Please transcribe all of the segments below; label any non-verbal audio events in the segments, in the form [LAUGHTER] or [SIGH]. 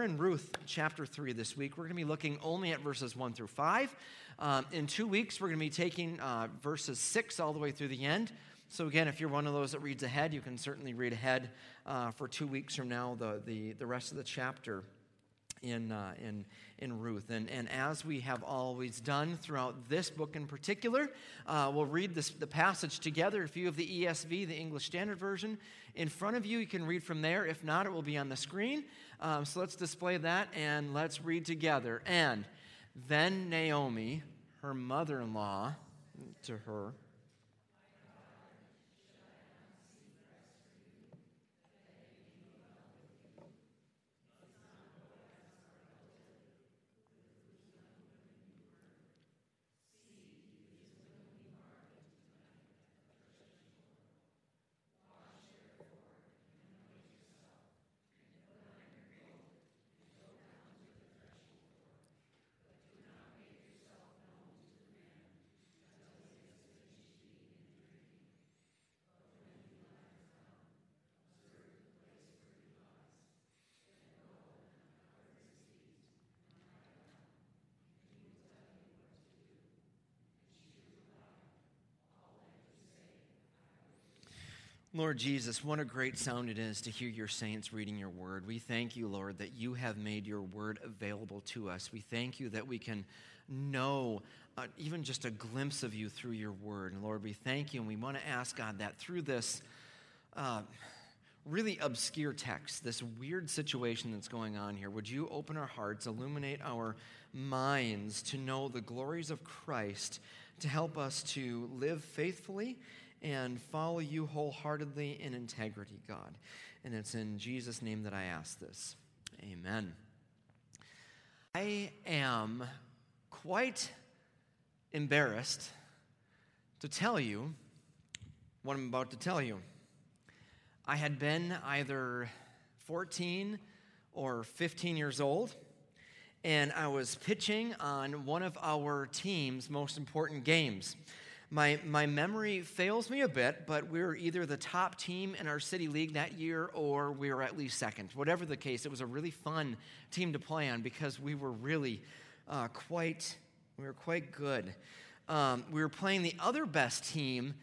we're in Ruth chapter 3 this week. We're going to be looking only at verses 1 through 5. Um, in two weeks, we're going to be taking uh, verses 6 all the way through the end. So, again, if you're one of those that reads ahead, you can certainly read ahead uh, for two weeks from now, the, the, the rest of the chapter in, uh, in, in Ruth. And, and as we have always done throughout this book in particular, uh, we'll read this, the passage together. If you have the ESV, the English Standard Version, in front of you, you can read from there. If not, it will be on the screen. Um, so let's display that and let's read together. And then Naomi, her mother in law, to her, Lord Jesus, what a great sound it is to hear your saints reading your word. We thank you, Lord, that you have made your word available to us. We thank you that we can know uh, even just a glimpse of you through your word. And Lord, we thank you and we want to ask, God, that through this uh, really obscure text, this weird situation that's going on here, would you open our hearts, illuminate our minds to know the glories of Christ, to help us to live faithfully and follow you wholeheartedly in integrity, God. And it's in Jesus' name that I ask this. Amen. I am quite embarrassed to tell you what I'm about to tell you. I had been either 14 or 15 years old, and I was pitching on one of our team's most important games my, my memory fails me a bit, but we were either the top team in our city league that year or we were at least second. Whatever the case, it was a really fun team to play on because we were really uh, quite, we were quite good. Um, we were playing the other best team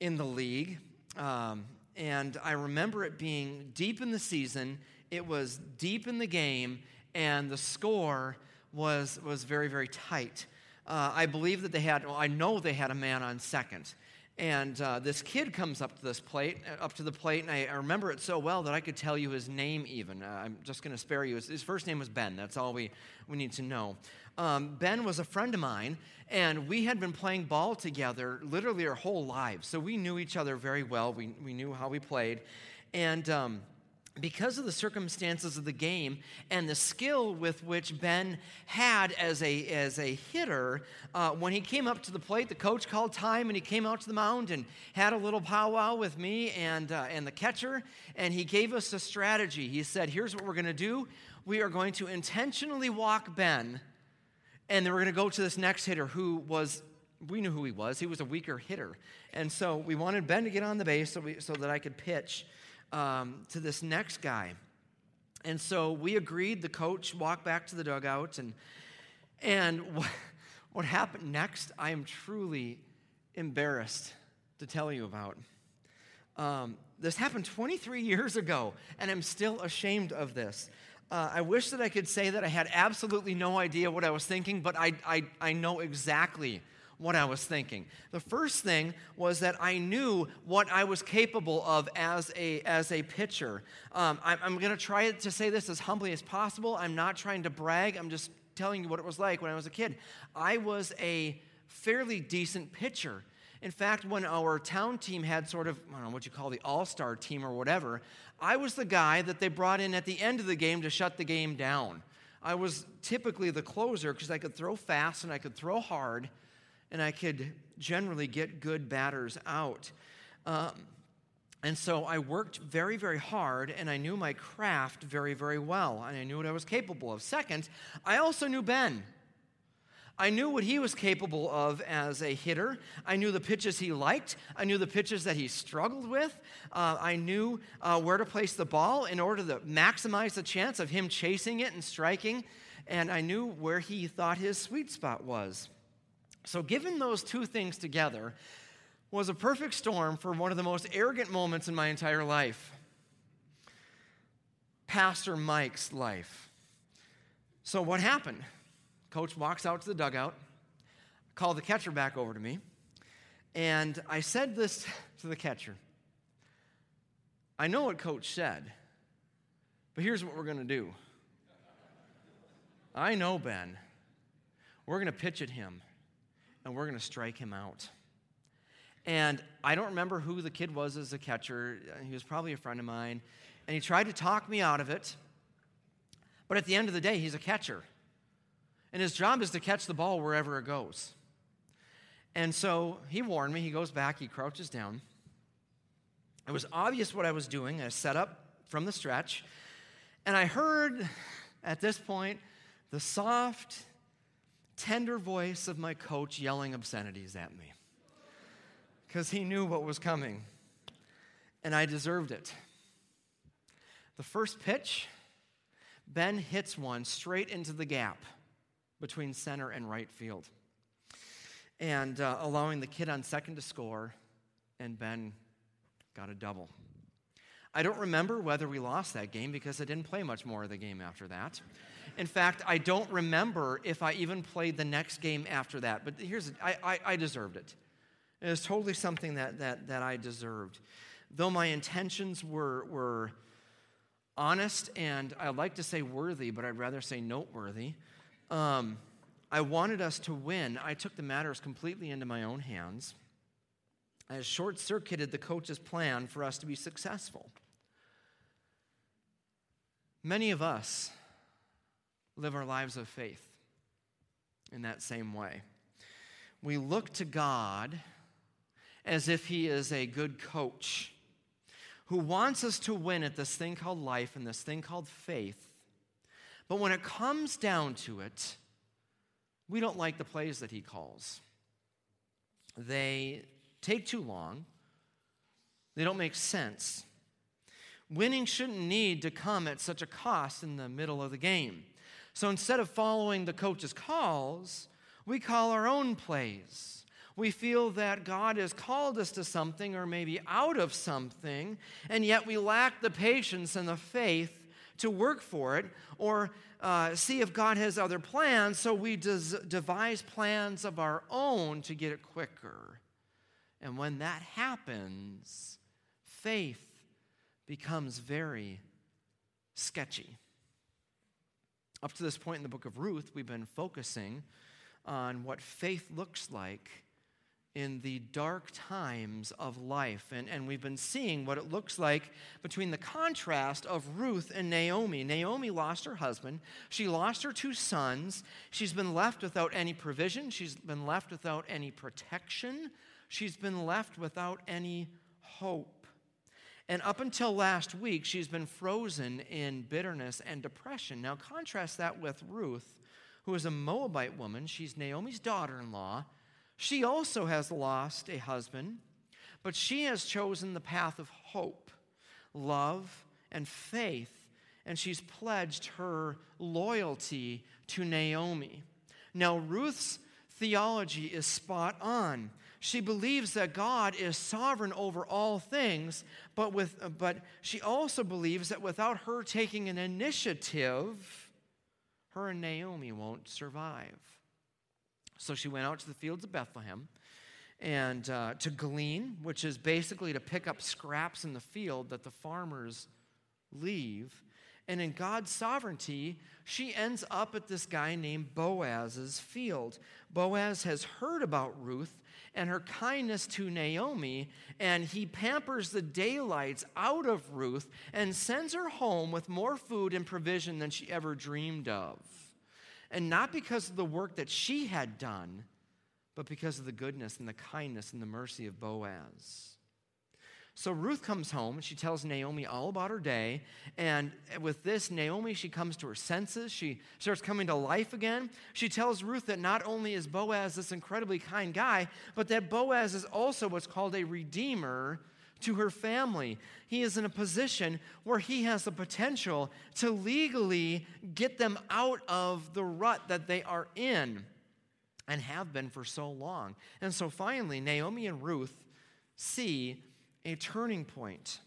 in the league, um, and I remember it being deep in the season. It was deep in the game, and the score was, was very, very tight uh, I believe that they had, well, I know they had a man on second. And uh, this kid comes up to this plate, uh, up to the plate, and I, I remember it so well that I could tell you his name even. Uh, I'm just going to spare you. His, his, first name was Ben. That's all we, we need to know. Um, ben was a friend of mine, and we had been playing ball together literally our whole lives. So we knew each other very well. We, we knew how we played. And um, because of the circumstances of the game and the skill with which Ben had as a, as a hitter, uh, when he came up to the plate, the coach called time and he came out to the mound and had a little powwow with me and, uh, and the catcher. And he gave us a strategy. He said, Here's what we're going to do we are going to intentionally walk Ben, and then we're going to go to this next hitter who was we knew who he was. He was a weaker hitter. And so we wanted Ben to get on the base so, we, so that I could pitch um, to this next guy. And so we agreed. The coach walked back to the dugout, and and [LAUGHS] what, what happened next, I am truly embarrassed to tell you about. Um, this happened 23 years ago, and I'm still ashamed of this. Uh, I wish that I could say that I had absolutely no idea what I was thinking, but I, I, I know exactly what I was thinking. The first thing was that I knew what I was capable of as a, as a pitcher. Um, I'm, I'm going to try to say this as humbly as possible. I'm not trying to brag, I'm just telling you what it was like when I was a kid. I was a fairly decent pitcher. In fact, when our town team had sort of, I don't know what you call the all star team or whatever, I was the guy that they brought in at the end of the game to shut the game down. I was typically the closer because I could throw fast and I could throw hard and I could generally get good batters out. Um, and so I worked very, very hard, and I knew my craft very, very well, and I knew what I was capable of. Second, I also knew Ben. I knew what he was capable of as a hitter. I knew the pitches he liked. I knew the pitches that he struggled with. Uh, I knew uh, where to place the ball in order to maximize the chance of him chasing it and striking. And I knew where he thought his sweet spot was. So, given those two things together, was a perfect storm for one of the most arrogant moments in my entire life. Pastor Mike's life. So, what happened? Coach walks out to the dugout, called the catcher back over to me, and I said this to the catcher I know what coach said, but here's what we're going to do. I know Ben. We're going to pitch at him, and we're going to strike him out. And I don't remember who the kid was as a catcher. He was probably a friend of mine. And he tried to talk me out of it. But at the end of the day, he's a catcher. And his job is to catch the ball wherever it goes. And so he warned me. He goes back, he crouches down. It was obvious what I was doing. I set up from the stretch. And I heard at this point the soft, tender voice of my coach yelling obscenities at me because he knew what was coming. And I deserved it. The first pitch, Ben hits one straight into the gap between center and right field. And uh, allowing the kid on second to score, and Ben got a double. I don't remember whether we lost that game because I didn't play much more of the game after that. In fact, I don't remember if I even played the next game after that. But here's, I, I, I deserved it. It was totally something that, that, that I deserved. Though my intentions were, were honest and I'd like to say worthy, but I'd rather say noteworthy. Um, I wanted us to win. I took the matters completely into my own hands. I short circuited the coach's plan for us to be successful. Many of us live our lives of faith in that same way. We look to God as if He is a good coach who wants us to win at this thing called life and this thing called faith but when it comes down to it, we don't like the plays that he calls. They take too long, they don't make sense. Winning shouldn't need to come at such a cost in the middle of the game. So instead of following the coach's calls, we call our own plays. We feel that God has called us to something or maybe out of something, and yet we lack the patience and the faith to work for it or uh, see if God has other plans, so we des- devise plans of our own to get it quicker. And when that happens, faith becomes very sketchy. Up to this point in the book of Ruth, we've been focusing on what faith looks like in the dark times of life. And, and we've been seeing what it looks like between the contrast of Ruth and Naomi. Naomi lost her husband, she lost her two sons, she's been left without any provision, she's been left without any protection, she's been left without any hope. And up until last week, she's been frozen in bitterness and depression. Now, contrast that with Ruth, who is a Moabite woman. She's Naomi's daughter in law. She also has lost a husband, but she has chosen the path of hope, love, and faith, and she's pledged her loyalty to Naomi. Now, Ruth's theology is spot on. She believes that God is sovereign over all things, but, with, but she also believes that without her taking an initiative, her and Naomi won't survive. So she went out to the fields of Bethlehem and uh, to glean, which is basically to pick up scraps in the field that the farmers leave. And in God's sovereignty, she ends up at this guy named Boaz's field. Boaz has heard about Ruth and her kindness to Naomi, and he pampers the daylights out of Ruth and sends her home with more food and provision than she ever dreamed of and not because of the work that she had done, but because of the goodness and the kindness and the mercy of Boaz. So Ruth comes home and she tells Naomi all about her day. And with this, Naomi, she comes to her senses. She starts coming to life again. She tells Ruth that not only is Boaz this incredibly kind guy, but that Boaz is also what's called a redeemer to her family. He is in a position where he has the potential to legally get them out of the rut that they are in and have been for so long. And so finally, Naomi and Ruth see a turning point.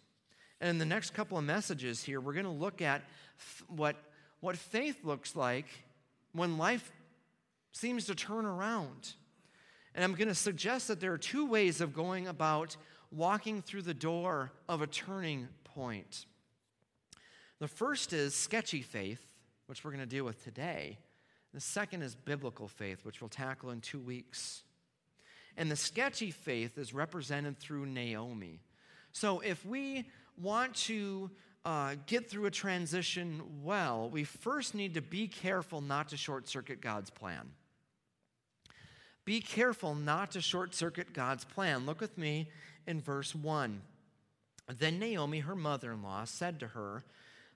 And in the next couple of messages here, we're going to look at f- what, what faith looks like when life seems to turn around. And I'm going to suggest that there are two ways of going about walking through the door of a turning point. The first is sketchy faith, which we're going to deal with today. The second is biblical faith, which we'll tackle in two weeks. And the sketchy faith is represented through Naomi. So if we want to uh, get through a transition well, we first need to be careful not to short circuit God's plan. Be careful not to short circuit God's plan. Look with me in verse 1. Then Naomi, her mother in law, said to her,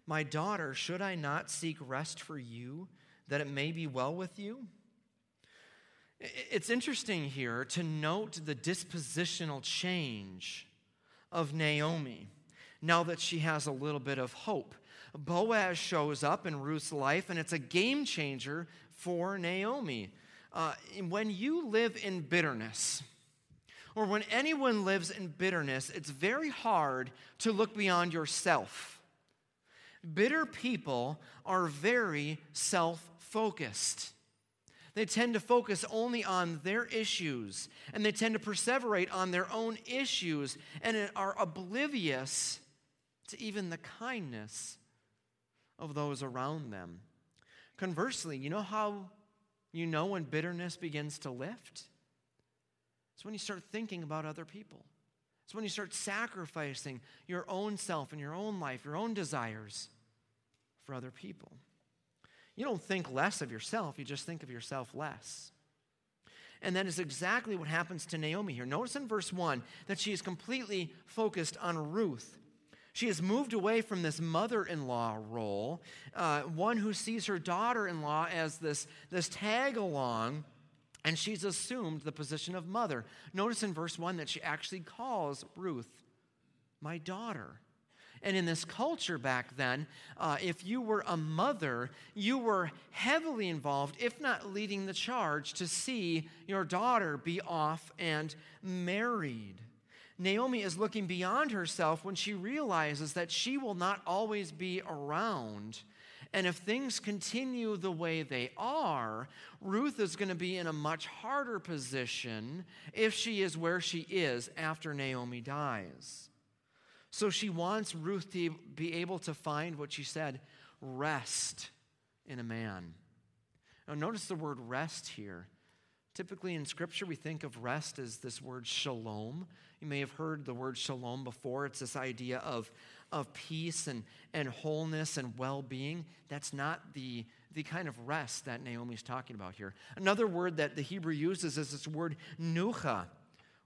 My daughter, should I not seek rest for you, that it may be well with you? It's interesting here to note the dispositional change of Naomi now that she has a little bit of hope. Boaz shows up in Ruth's life, and it's a game changer for Naomi. Uh, when you live in bitterness, or when anyone lives in bitterness, it's very hard to look beyond yourself. Bitter people are very self focused. They tend to focus only on their issues and they tend to perseverate on their own issues and are oblivious to even the kindness of those around them. Conversely, you know how you know when bitterness begins to lift? It's when you start thinking about other people. It's when you start sacrificing your own self and your own life, your own desires for other people. You don't think less of yourself, you just think of yourself less. And that is exactly what happens to Naomi here. Notice in verse 1 that she is completely focused on Ruth. She has moved away from this mother in law role, uh, one who sees her daughter in law as this, this tag along and she's assumed the position of mother. Notice in verse 1 that she actually calls Ruth my daughter. And in this culture back then, uh, if you were a mother, you were heavily involved, if not leading the charge, to see your daughter be off and married. Naomi is looking beyond herself when she realizes that she will not always be around and if things continue the way they are, Ruth is going to be in a much harder position if she is where she is after Naomi dies. So she wants Ruth to be able to find what she said rest in a man. Now, notice the word rest here. Typically in Scripture, we think of rest as this word shalom. You may have heard the word shalom before. It's this idea of of peace and, and wholeness and well being. That's not the, the kind of rest that Naomi's talking about here. Another word that the Hebrew uses is this word nucha,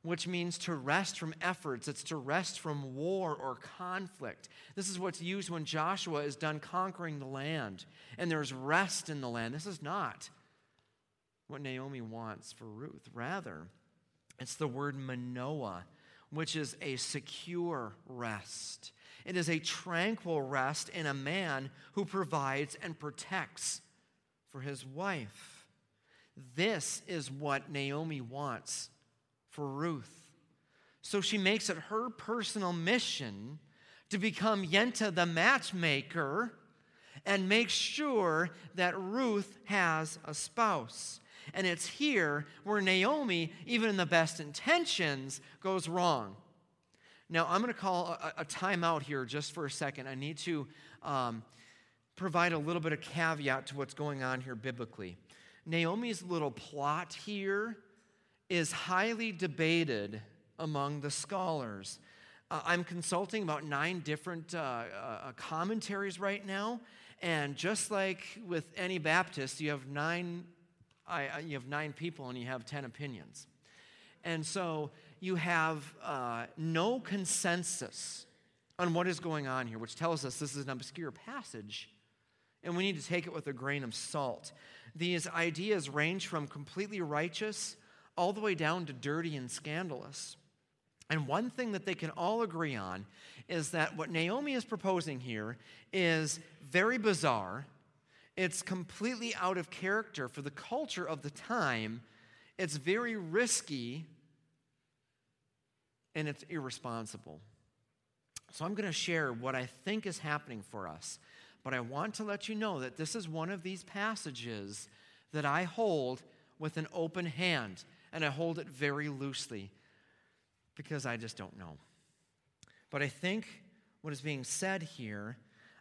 which means to rest from efforts. It's to rest from war or conflict. This is what's used when Joshua is done conquering the land and there's rest in the land. This is not what Naomi wants for Ruth. Rather, it's the word manoah, which is a secure rest. It is a tranquil rest in a man who provides and protects for his wife. This is what Naomi wants for Ruth. So she makes it her personal mission to become Yenta the matchmaker and make sure that Ruth has a spouse. And it's here where Naomi, even in the best intentions, goes wrong. Now, I'm going to call a, a timeout here just for a second. I need to um, provide a little bit of caveat to what's going on here biblically. Naomi's little plot here is highly debated among the scholars. Uh, I'm consulting about nine different uh, uh, commentaries right now, and just like with any Baptist, you have nine, I, you have nine people and you have ten opinions. And so you have uh, no consensus on what is going on here, which tells us this is an obscure passage, and we need to take it with a grain of salt. These ideas range from completely righteous all the way down to dirty and scandalous. And one thing that they can all agree on is that what Naomi is proposing here is very bizarre. It's completely out of character for the culture of the time. It's very risky and it's irresponsible. So I'm going to share what I think is happening for us. But I want to let you know that this is one of these passages that I hold with an open hand, and I hold it very loosely because I just don't know. But I think what is being said here,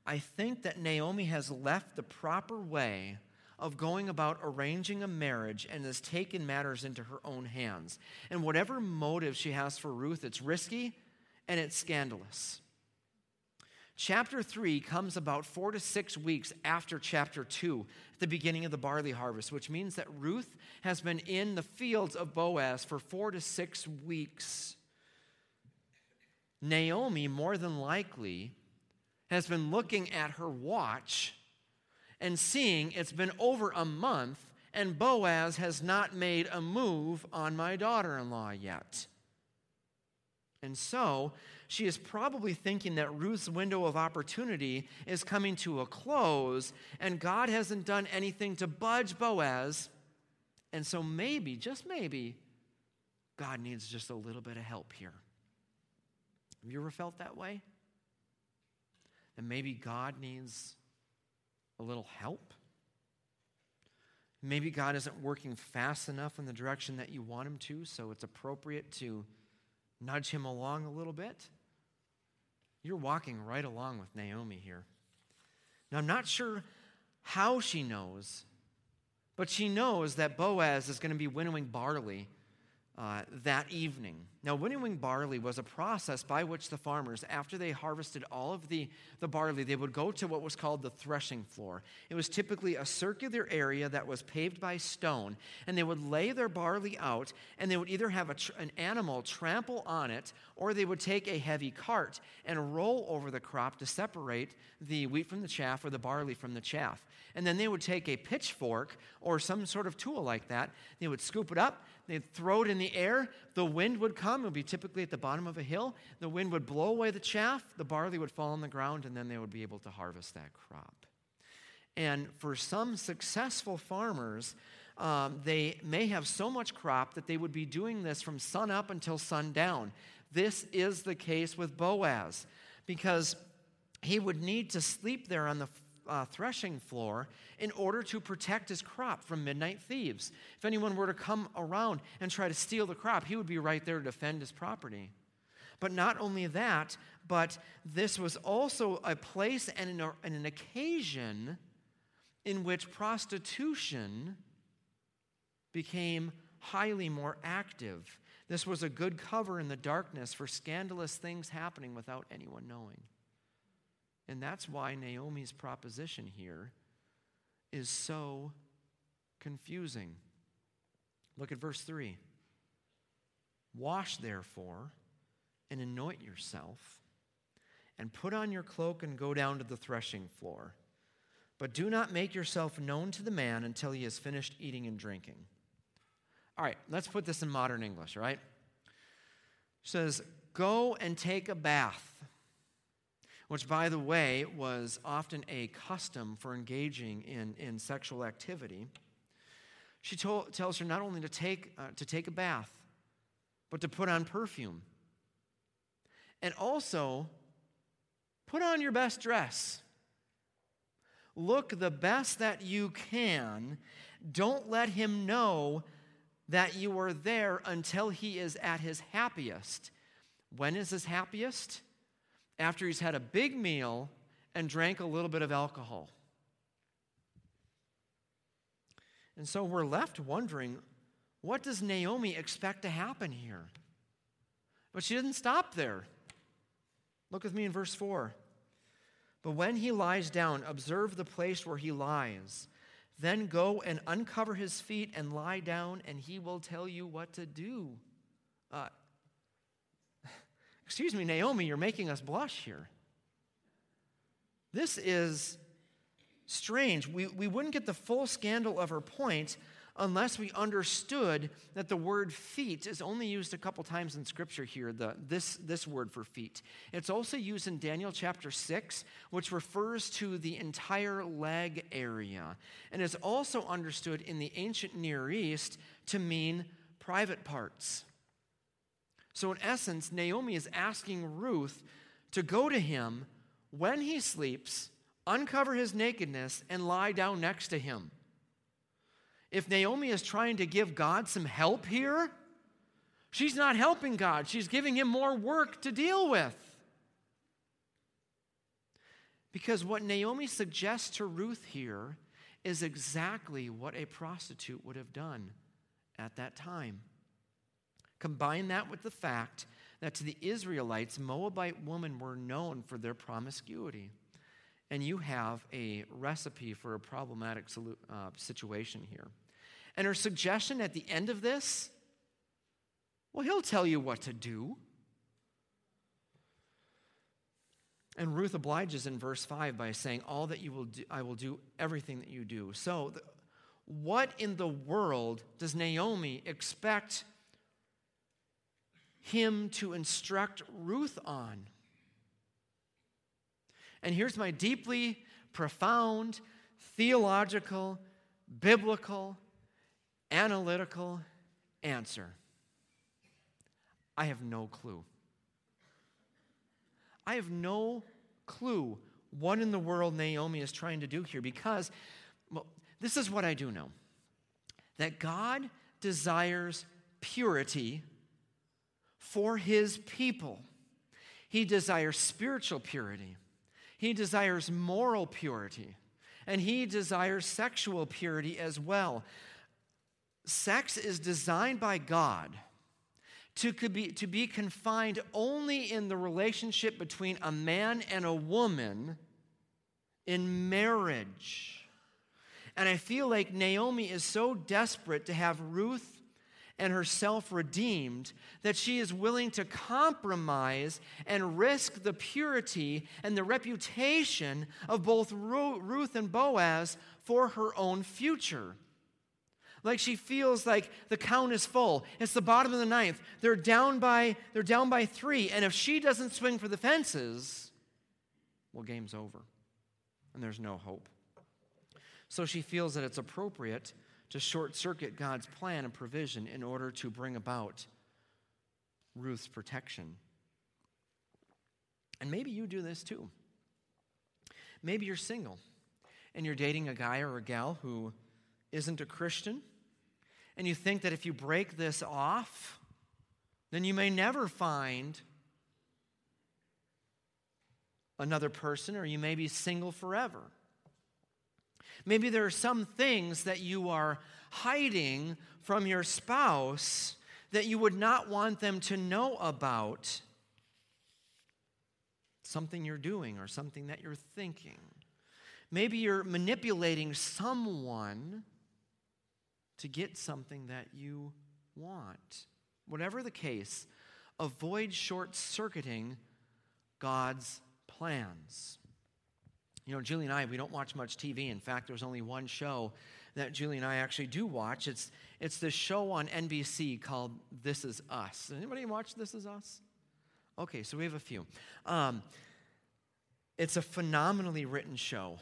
I think that Naomi has left the proper way of going about arranging a marriage and has taken matters into her own hands. And whatever motive she has for Ruth, it's risky and it's scandalous. Chapter 3 comes about four to six weeks after chapter 2, at the beginning of the barley harvest, which means that Ruth has been in the fields of Boaz for four to six weeks. Naomi, more than likely, has been looking at her watch and seeing it's been over a month and Boaz has not made a move on my daughter in law yet. And so she is probably thinking that Ruth's window of opportunity is coming to a close and God hasn't done anything to budge Boaz. And so maybe, just maybe, God needs just a little bit of help here. Have you ever felt that way? And maybe God needs a little help? Maybe God isn't working fast enough in the direction that you want Him to, so it's appropriate to nudge Him along a little bit. You're walking right along with Naomi here. Now, I'm not sure how she knows, but she knows that Boaz is going to be winnowing barley uh, that evening. Now, winnowing barley was a process by which the farmers, after they harvested all of the, the barley, they would go to what was called the threshing floor. It was typically a circular area that was paved by stone, and they would lay their barley out, and they would either have tr- an animal trample on it, or they would take a heavy cart and roll over the crop to separate the wheat from the chaff or the barley from the chaff. And then they would take a pitchfork or some sort of tool like that, they would scoop it up, they'd throw it in the air, the wind would come, it would be typically at the bottom of a hill, the wind would blow away the chaff, the barley would fall on the ground, and then they would be able to harvest that crop. And for some successful farmers, um, they may have so much crop that they would be doing this from sun up until sundown. This is the case with Boaz because he would need to sleep there on the uh, threshing floor in order to protect his crop from midnight thieves. If anyone were to come around and try to steal the crop, he would be right there to defend his property. But not only that, but this was also a place and an, and an occasion in which prostitution became highly more active. This was a good cover in the darkness for scandalous things happening without anyone knowing. And that's why Naomi's proposition here is so confusing. Look at verse 3. Wash, therefore, and anoint yourself, and put on your cloak and go down to the threshing floor. But do not make yourself known to the man until he has finished eating and drinking. All right, let's put this in modern English, right? It says, Go and take a bath which, by the way, was often a custom for engaging in, in sexual activity, she told, tells her not only to take, uh, to take a bath, but to put on perfume. And also, put on your best dress. Look the best that you can. Don't let him know that you are there until he is at his happiest. When is his happiest? After he's had a big meal and drank a little bit of alcohol. And so we're left wondering what does Naomi expect to happen here? But she didn't stop there. Look with me in verse 4. But when he lies down, observe the place where he lies. Then go and uncover his feet and lie down, and he will tell you what to do. Uh, Excuse me, Naomi, you're making us blush here. This is strange. We, we wouldn't get the full scandal of her point unless we understood that the word feet is only used a couple times in Scripture here, the, this, this word for feet. It's also used in Daniel chapter 6, which refers to the entire leg area. And is also understood in the ancient Near East to mean private parts. So, in essence, Naomi is asking Ruth to go to him when he sleeps, uncover his nakedness, and lie down next to him. If Naomi is trying to give God some help here, she's not helping God. She's giving him more work to deal with. Because what Naomi suggests to Ruth here is exactly what a prostitute would have done at that time. Combine that with the fact that to the Israelites, Moabite women were known for their promiscuity. And you have a recipe for a problematic uh, situation here. And her suggestion at the end of this well, he'll tell you what to do. And Ruth obliges in verse 5 by saying, All that you will do, I will do everything that you do. So, the, what in the world does Naomi expect him to instruct Ruth on? And here's my deeply profound, theological, biblical, analytical answer I have no clue. I have no clue what in the world Naomi is trying to do here because well, this is what I do know that God desires purity for his people. He desires spiritual purity, he desires moral purity, and he desires sexual purity as well. Sex is designed by God to be, to be confined only in the relationship between a man and a woman in marriage. And I feel like Naomi is so desperate to have Ruth and herself redeemed that she is willing to compromise and risk the purity and the reputation of both Ruth and Boaz for her own future. Like she feels like the count is full. It's the bottom of the ninth. They're down by they're down by three. And if she doesn't swing for the fences, well, game's over. And there's no hope. So she feels that it's appropriate to short circuit God's plan and provision in order to bring about Ruth's protection. And maybe you do this too. Maybe you're single and you're dating a guy or a gal who isn't a Christian, and you think that if you break this off, then you may never find another person, or you may be single forever. Maybe there are some things that you are hiding from your spouse that you would not want them to know about. Something you're doing or something that you're thinking. Maybe you're manipulating someone to get something that you want. Whatever the case, avoid short circuiting God's plans. You know, Julie and I, we don't watch much TV. In fact, there's only one show that Julie and I actually do watch. It's, it's this show on NBC called This Is Us. Anybody watch This Is Us? Okay, so we have a few. Um, it's a phenomenally written show.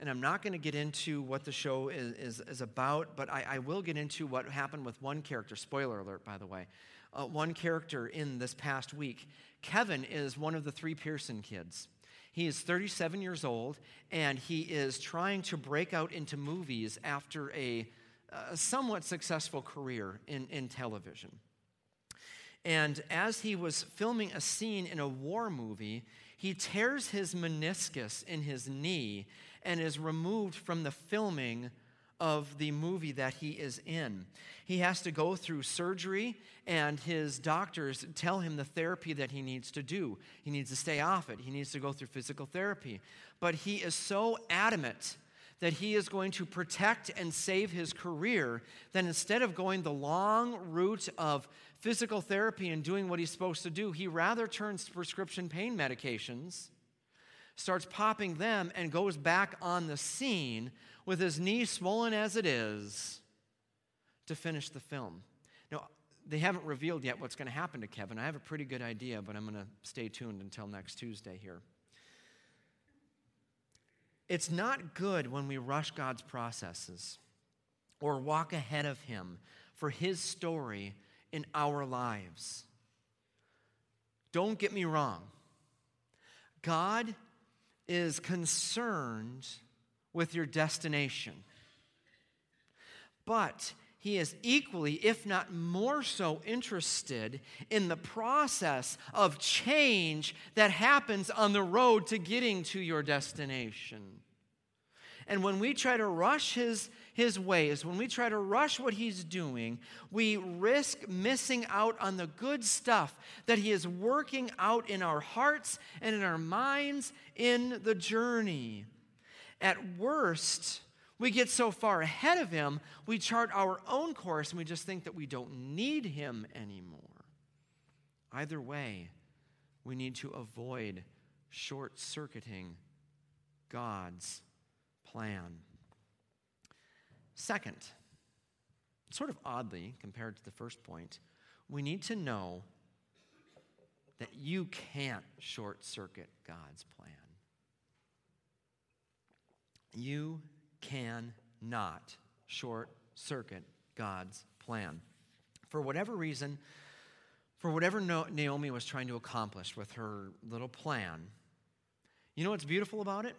And I'm not going to get into what the show is, is, is about, but I, I, will get into what happened with one character. Spoiler alert, by the way. Uh, one character in this past week. Kevin is one of the three Pearson kids. He is 37 years old, and he is trying to break out into movies after a, a somewhat successful career in, in television. And as he was filming a scene in a war movie, he tears his meniscus in his knee and is removed from the filming of the movie that he is in. He has to go through surgery, and his doctors tell him the therapy that he needs to do. He needs to stay off it, he needs to go through physical therapy. But he is so adamant that he is going to protect and save his career, then instead of going the long route of physical therapy and doing what he's supposed to do, he rather turns to prescription pain medications, starts popping them, and goes back on the scene with his knee swollen as it is to finish the film. Now, they haven't revealed yet what's going to happen to Kevin. I have a pretty good idea, but I'm going to stay tuned until next Tuesday here. It's not good when we rush God's processes or walk ahead of Him for His story in our lives. Don't get me wrong. God is concerned with your destination. But he is equally, if not more so, interested in the process of change that happens on the road to getting to your destination. And when we try to rush his, his ways, when we try to rush what he's doing, we risk missing out on the good stuff that he is working out in our hearts and in our minds in the journey. At worst, we get so far ahead of him, we chart our own course and we just think that we don't need him anymore. Either way, we need to avoid short circuiting God's plan. Second, sort of oddly compared to the first point, we need to know that you can't short circuit God's plan. You cannot short circuit God's plan. For whatever reason, for whatever Naomi was trying to accomplish with her little plan, you know what's beautiful about it?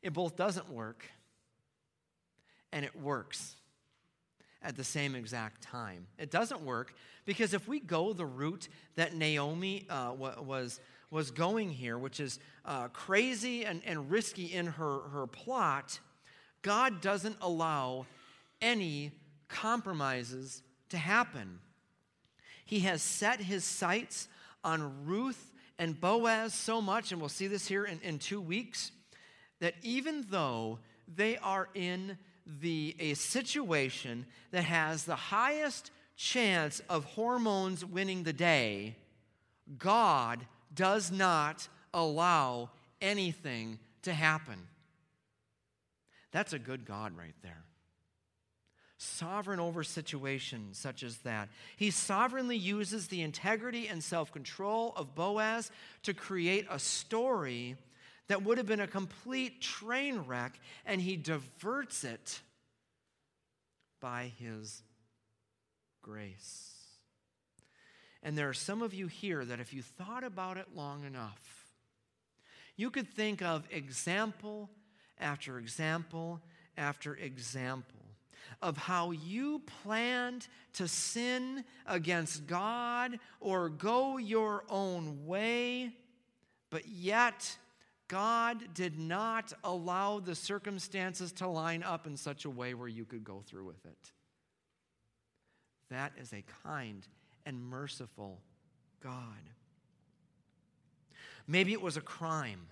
It both doesn't work and it works at the same exact time. It doesn't work because if we go the route that Naomi uh, was was going here, which is uh, crazy and, and risky in her, her plot, God doesn't allow any compromises to happen. He has set his sights on Ruth and Boaz so much, and we'll see this here in, in two weeks, that even though they are in the, a situation that has the highest chance of hormones winning the day, God does not allow anything to happen. That's a good God right there. Sovereign over situations such as that. He sovereignly uses the integrity and self control of Boaz to create a story that would have been a complete train wreck, and he diverts it by his grace. And there are some of you here that if you thought about it long enough, you could think of example after example after example of how you planned to sin against God or go your own way, but yet God did not allow the circumstances to line up in such a way where you could go through with it. That is a kind and merciful God. Maybe it was a crime.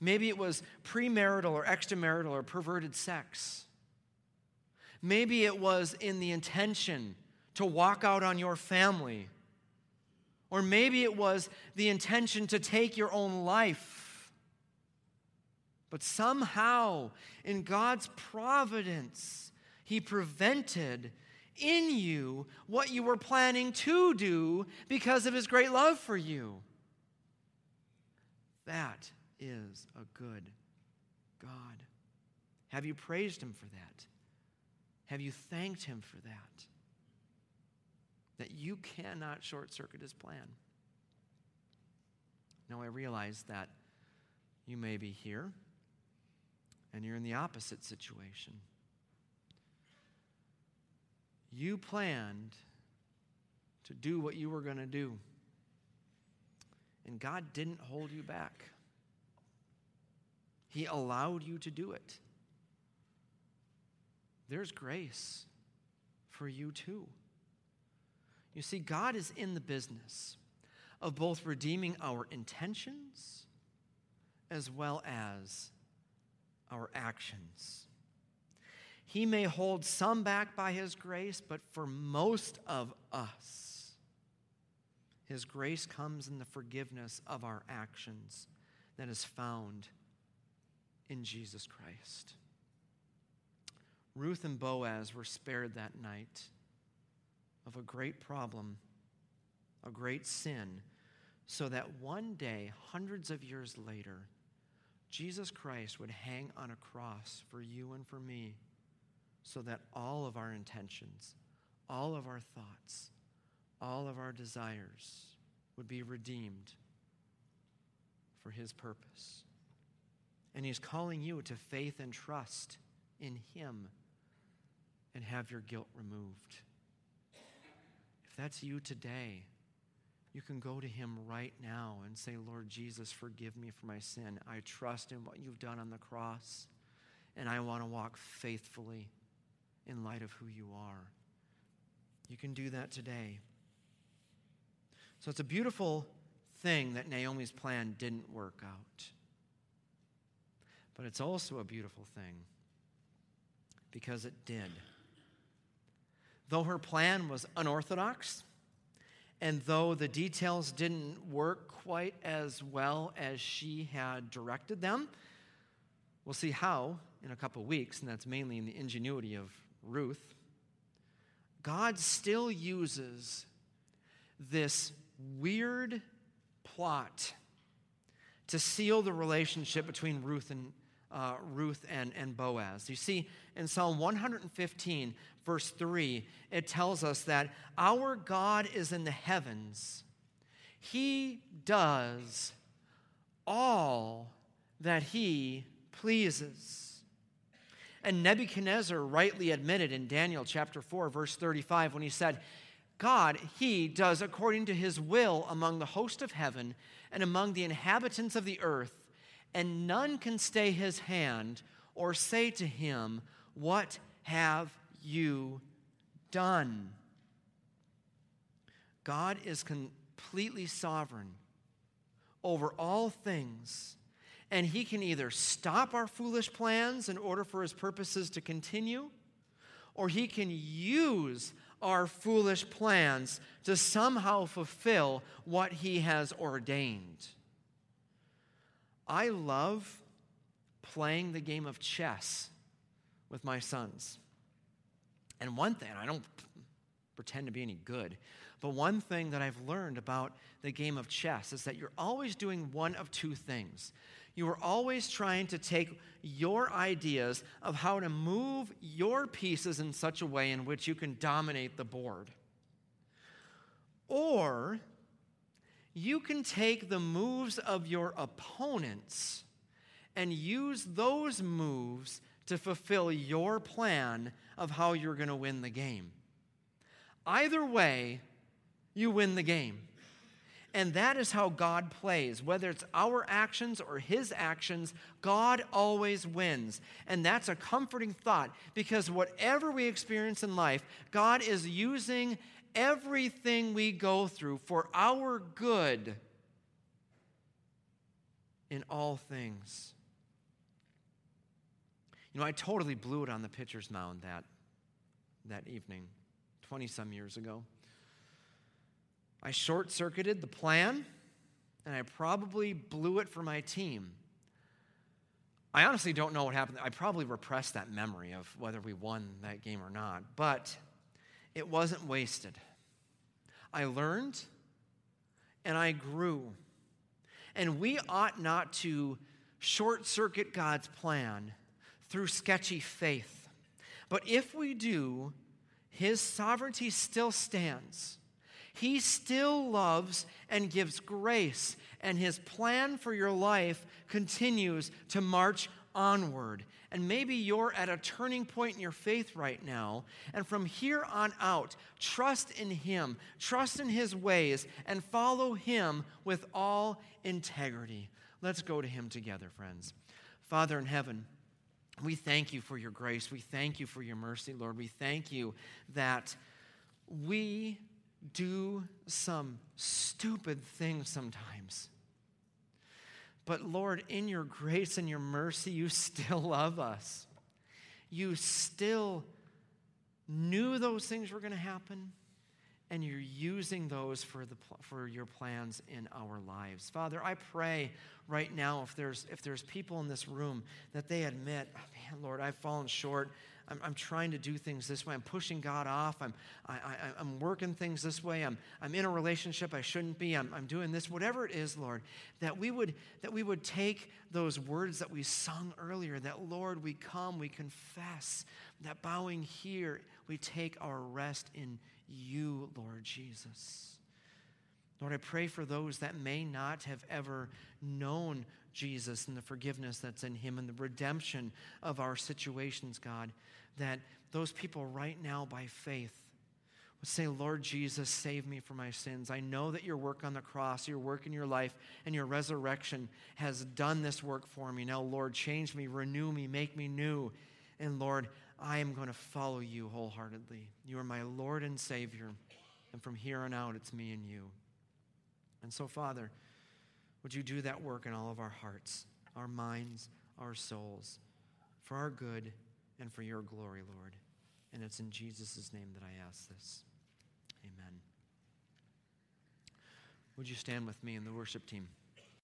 Maybe it was premarital or extramarital or perverted sex. Maybe it was in the intention to walk out on your family. Or maybe it was the intention to take your own life. But somehow, in God's providence, He prevented in you what you were planning to do because of his great love for you. That is a good God. Have you praised him for that? Have you thanked him for that? That you cannot short circuit his plan. Now, I realize that you may be here and you're in the opposite situation. You planned to do what you were going to do. And God didn't hold you back, He allowed you to do it. There's grace for you too. You see, God is in the business of both redeeming our intentions as well as our actions. He may hold some back by His grace, but for most of us, His grace comes in the forgiveness of our actions that is found in Jesus Christ. Ruth and Boaz were spared that night of a great problem, a great sin, so that one day, hundreds of years later, Jesus Christ would hang on a cross for you and for me, so that all of our intentions, all of our thoughts, all of our desires would be redeemed for his purpose. And he's calling you to faith and trust in him and have your guilt removed. That's you today, you can go to him right now and say, Lord Jesus, forgive me for my sin. I trust in what you've done on the cross, and I want to walk faithfully in light of who you are. You can do that today. So it's a beautiful thing that Naomi's plan didn't work out. But it's also a beautiful thing because it did. Though her plan was unorthodox, and though the details didn't work quite as well as she had directed them, we'll see how in a couple weeks, and that's mainly in the ingenuity of Ruth. God still uses this weird plot to seal the relationship between Ruth and uh, Ruth and, and Boaz. You see, in Psalm 115, verse 3, it tells us that our God is in the heavens. He does all that he pleases. And Nebuchadnezzar rightly admitted in Daniel chapter 4, verse 35, when he said, God, He does according to His will among the host of heaven and among the inhabitants of the earth, and none can stay His hand or say to Him, What have you done? God is completely sovereign over all things, and He can either stop our foolish plans in order for His purposes to continue, or He can use our foolish plans to somehow fulfill what He has ordained. I love playing the game of chess with my sons. And one thing, I don't pretend to be any good, but one thing that I've learned about the game of chess is that you're always doing one of two things. You are always trying to take your ideas of how to move your pieces in such a way in which you can dominate the board. Or you can take the moves of your opponents and use those moves to fulfill your plan of how you're going to win the game. Either way, you win the game. And that is how God plays. Whether it's our actions or His actions, God always wins. And that's a comforting thought because whatever we experience in life, God is using everything we go through for our good in all things. You know, I totally blew it on the pitcher's mound that, that evening, 20 some years ago. I short circuited the plan, and I probably blew it for my team. I honestly don't know what happened. I probably repressed that memory of whether we won that game or not, but it wasn't wasted. I learned and I grew. And we ought not to short circuit God's plan through sketchy faith. But if we do, his sovereignty still stands. He still loves and gives grace, and His plan for your life continues to march onward. And maybe you're at a turning point in your faith right now. And from here on out, trust in Him, trust in His ways, and follow Him with all integrity. Let's go to Him together, friends. Father in heaven, we thank you for your grace. We thank you for your mercy, Lord. We thank you that we do some stupid things sometimes. But Lord, in your grace and your mercy, you still love us. You still knew those things were going to happen, and you're using those for, the, for your plans in our lives. Father, I pray right now if there's, if there's people in this room that they admit, oh, man, Lord, I've fallen short. I'm, I'm trying to do things this way. I'm pushing God off. I'm, I, I, I'm working things this way. I'm, I'm in a relationship I shouldn't be. I'm, I'm doing this. Whatever it is, Lord, that we, would, that we would take those words that we sung earlier, that, Lord, we come, we confess, that bowing here, we take our rest in you, Lord Jesus. Lord, I pray for those that may not have ever known Jesus and the forgiveness that's in him and the redemption of our situations, God that those people right now, by faith, would say, Lord Jesus, save me from my sins. I know that your work on the cross, your work in your life, and your resurrection has done this work for me. Now, Lord, change me, renew me, make me new. And Lord, I am going to follow you wholeheartedly. You are my Lord and Savior. And from here on out, it's me and you. And so, Father, would you do that work in all of our hearts, our minds, our souls, for our good and for your glory, Lord. And it's in Jesus' name that I ask this. Amen. Would you stand with me in the worship team?